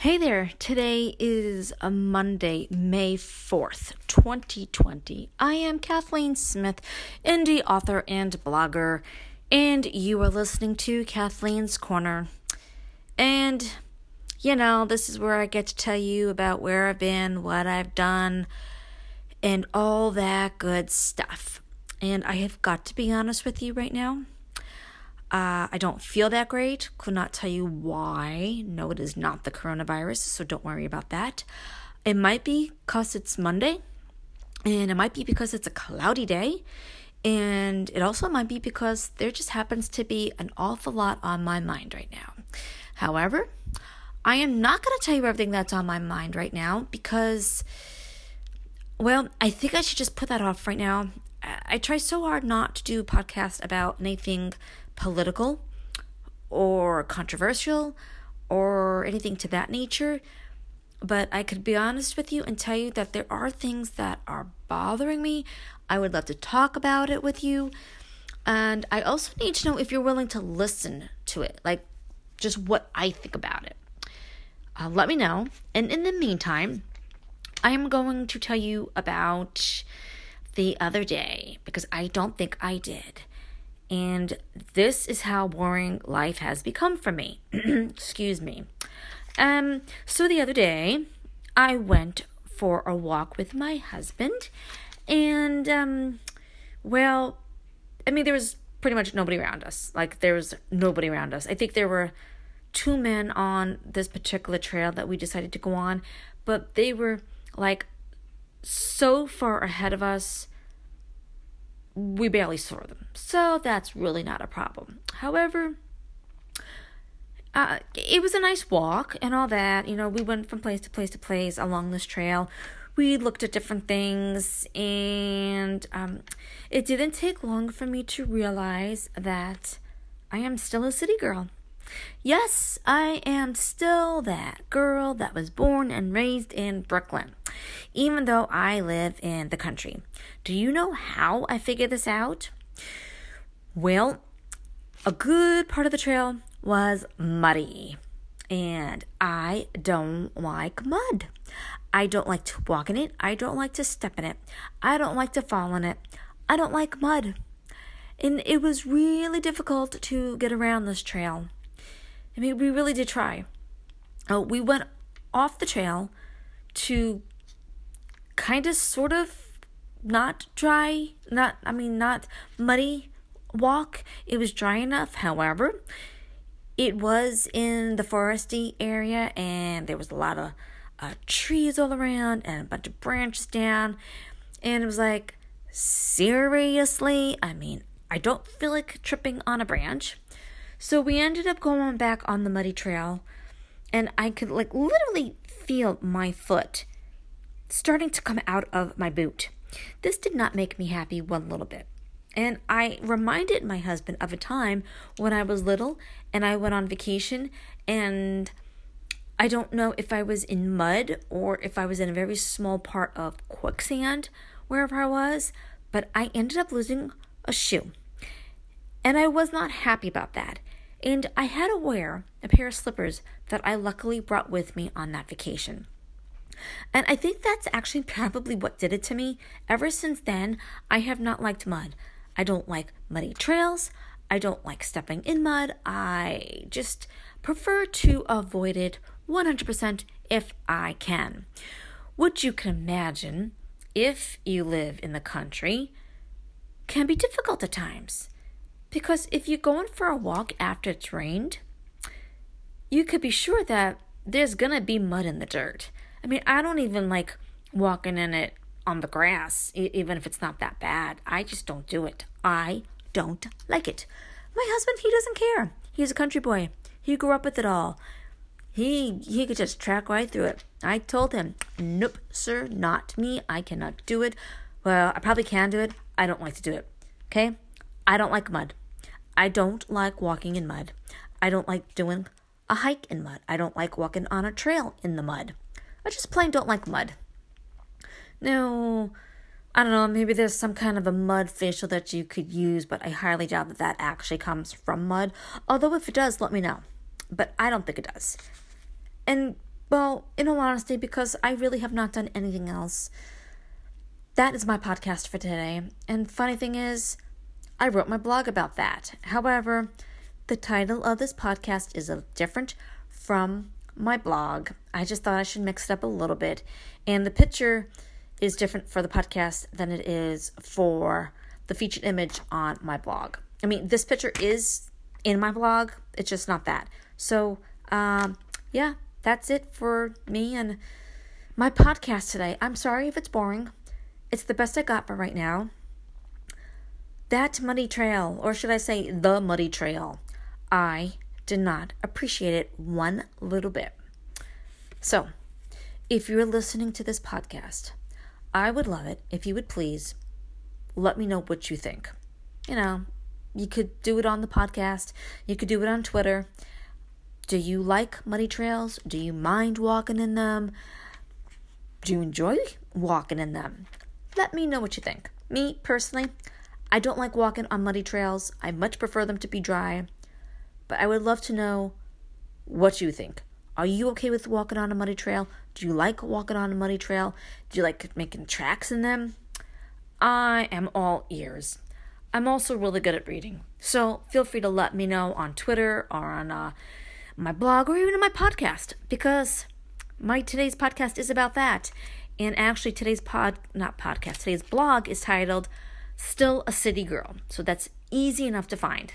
Hey there, today is a Monday, May 4th, 2020. I am Kathleen Smith, indie author and blogger, and you are listening to Kathleen's Corner. And, you know, this is where I get to tell you about where I've been, what I've done, and all that good stuff. And I have got to be honest with you right now. Uh, I don't feel that great. Could not tell you why. No, it is not the coronavirus, so don't worry about that. It might be because it's Monday, and it might be because it's a cloudy day, and it also might be because there just happens to be an awful lot on my mind right now. However, I am not going to tell you everything that's on my mind right now because, well, I think I should just put that off right now. I try so hard not to do podcasts about anything political or controversial or anything to that nature. But I could be honest with you and tell you that there are things that are bothering me. I would love to talk about it with you. And I also need to know if you're willing to listen to it, like just what I think about it. Uh, let me know. And in the meantime, I am going to tell you about the other day because I don't think I did. And this is how boring life has become for me. Excuse me. Um, so the other day, I went for a walk with my husband, and um, well, I mean, there was pretty much nobody around us. Like, there was nobody around us. I think there were two men on this particular trail that we decided to go on, but they were like so far ahead of us we barely saw them. So that's really not a problem. However, uh, it was a nice walk and all that. You know, we went from place to place to place along this trail. We looked at different things, and um, it didn't take long for me to realize that I am still a city girl. Yes, I am still that girl that was born and raised in Brooklyn, even though I live in the country. Do you know how I figured this out? Well, a good part of the trail was muddy, and I don't like mud. I don't like to walk in it. I don't like to step in it. I don't like to fall in it. I don't like mud. And it was really difficult to get around this trail. I mean, we really did try. Uh, we went off the trail to kind of sort of not dry, not, I mean, not muddy walk. It was dry enough. However, it was in the foresty area and there was a lot of uh, trees all around and a bunch of branches down. And it was like, seriously? I mean, I don't feel like tripping on a branch. So we ended up going back on the muddy trail, and I could like literally feel my foot starting to come out of my boot. This did not make me happy one little bit. And I reminded my husband of a time when I was little and I went on vacation and I don't know if I was in mud or if I was in a very small part of quicksand wherever I was, but I ended up losing a shoe. And I was not happy about that. And I had to wear a pair of slippers that I luckily brought with me on that vacation. And I think that's actually probably what did it to me. Ever since then, I have not liked mud. I don't like muddy trails. I don't like stepping in mud. I just prefer to avoid it 100% if I can. What you can imagine, if you live in the country, can be difficult at times. Because if you're going for a walk after it's rained, you could be sure that there's gonna be mud in the dirt. I mean, I don't even like walking in it on the grass, even if it's not that bad. I just don't do it. I don't like it. My husband, he doesn't care. He's a country boy. He grew up with it all. He he could just track right through it. I told him, "Nope, sir, not me. I cannot do it." Well, I probably can do it. I don't like to do it. Okay? I don't like mud. I don't like walking in mud. I don't like doing a hike in mud. I don't like walking on a trail in the mud. I just plain don't like mud. No, I don't know, maybe there's some kind of a mud facial that you could use, but I highly doubt that that actually comes from mud. Although, if it does, let me know. But I don't think it does. And Well, in all honesty, because I really have not done anything else. That is my podcast for today. And funny thing is, I wrote my blog about that. However, the title of this podcast is different from my blog. I just thought I should mix it up a little bit. And the picture is different for the podcast than it is for the featured image on my blog. I mean, this picture is in my blog, it's just not that. So, um, yeah, that's it for me and my podcast today. I'm sorry if it's boring. It's the best I got for right now. That muddy trail, or should I say the muddy trail, I did not appreciate it one little bit. So, if you're listening to this podcast, I would love it if you would please let me know what you think. You know, you could do it on the podcast, you could do it on Twitter. Do you like muddy trails? Do you mind walking in them? Do you enjoy walking in them? Let me know what you think. Me, personally, I don't like walking on muddy trails. I much prefer them to be dry. But I would love to know what you think. Are you okay with walking on a muddy trail? Do you like walking on a muddy trail? Do you like making tracks in them? I am all ears. I'm also really good at reading. So feel free to let me know on Twitter or on uh, my blog or even in my podcast because my today's podcast is about that. And actually, today's pod, not podcast, today's blog is titled Still a City Girl. So that's easy enough to find.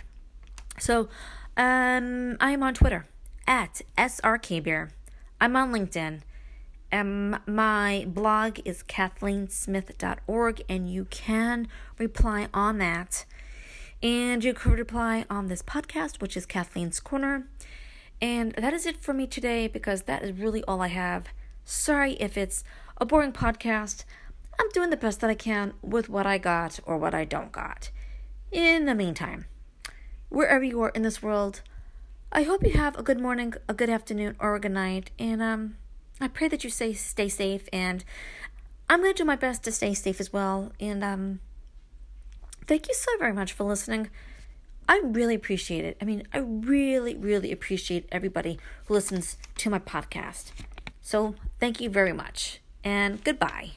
So um, I am on Twitter at SRKBeer. I'm on LinkedIn. Um, my blog is kathleensmith.org, and you can reply on that. And you could reply on this podcast, which is Kathleen's Corner. And that is it for me today because that is really all I have. Sorry if it's a boring podcast. I'm doing the best that I can with what I got or what I don't got. In the meantime, wherever you are in this world, I hope you have a good morning, a good afternoon, or a good night. And um, I pray that you stay stay safe. And I'm gonna do my best to stay safe as well. And um, thank you so very much for listening. I really appreciate it. I mean, I really, really appreciate everybody who listens to my podcast. So thank you very much, and goodbye.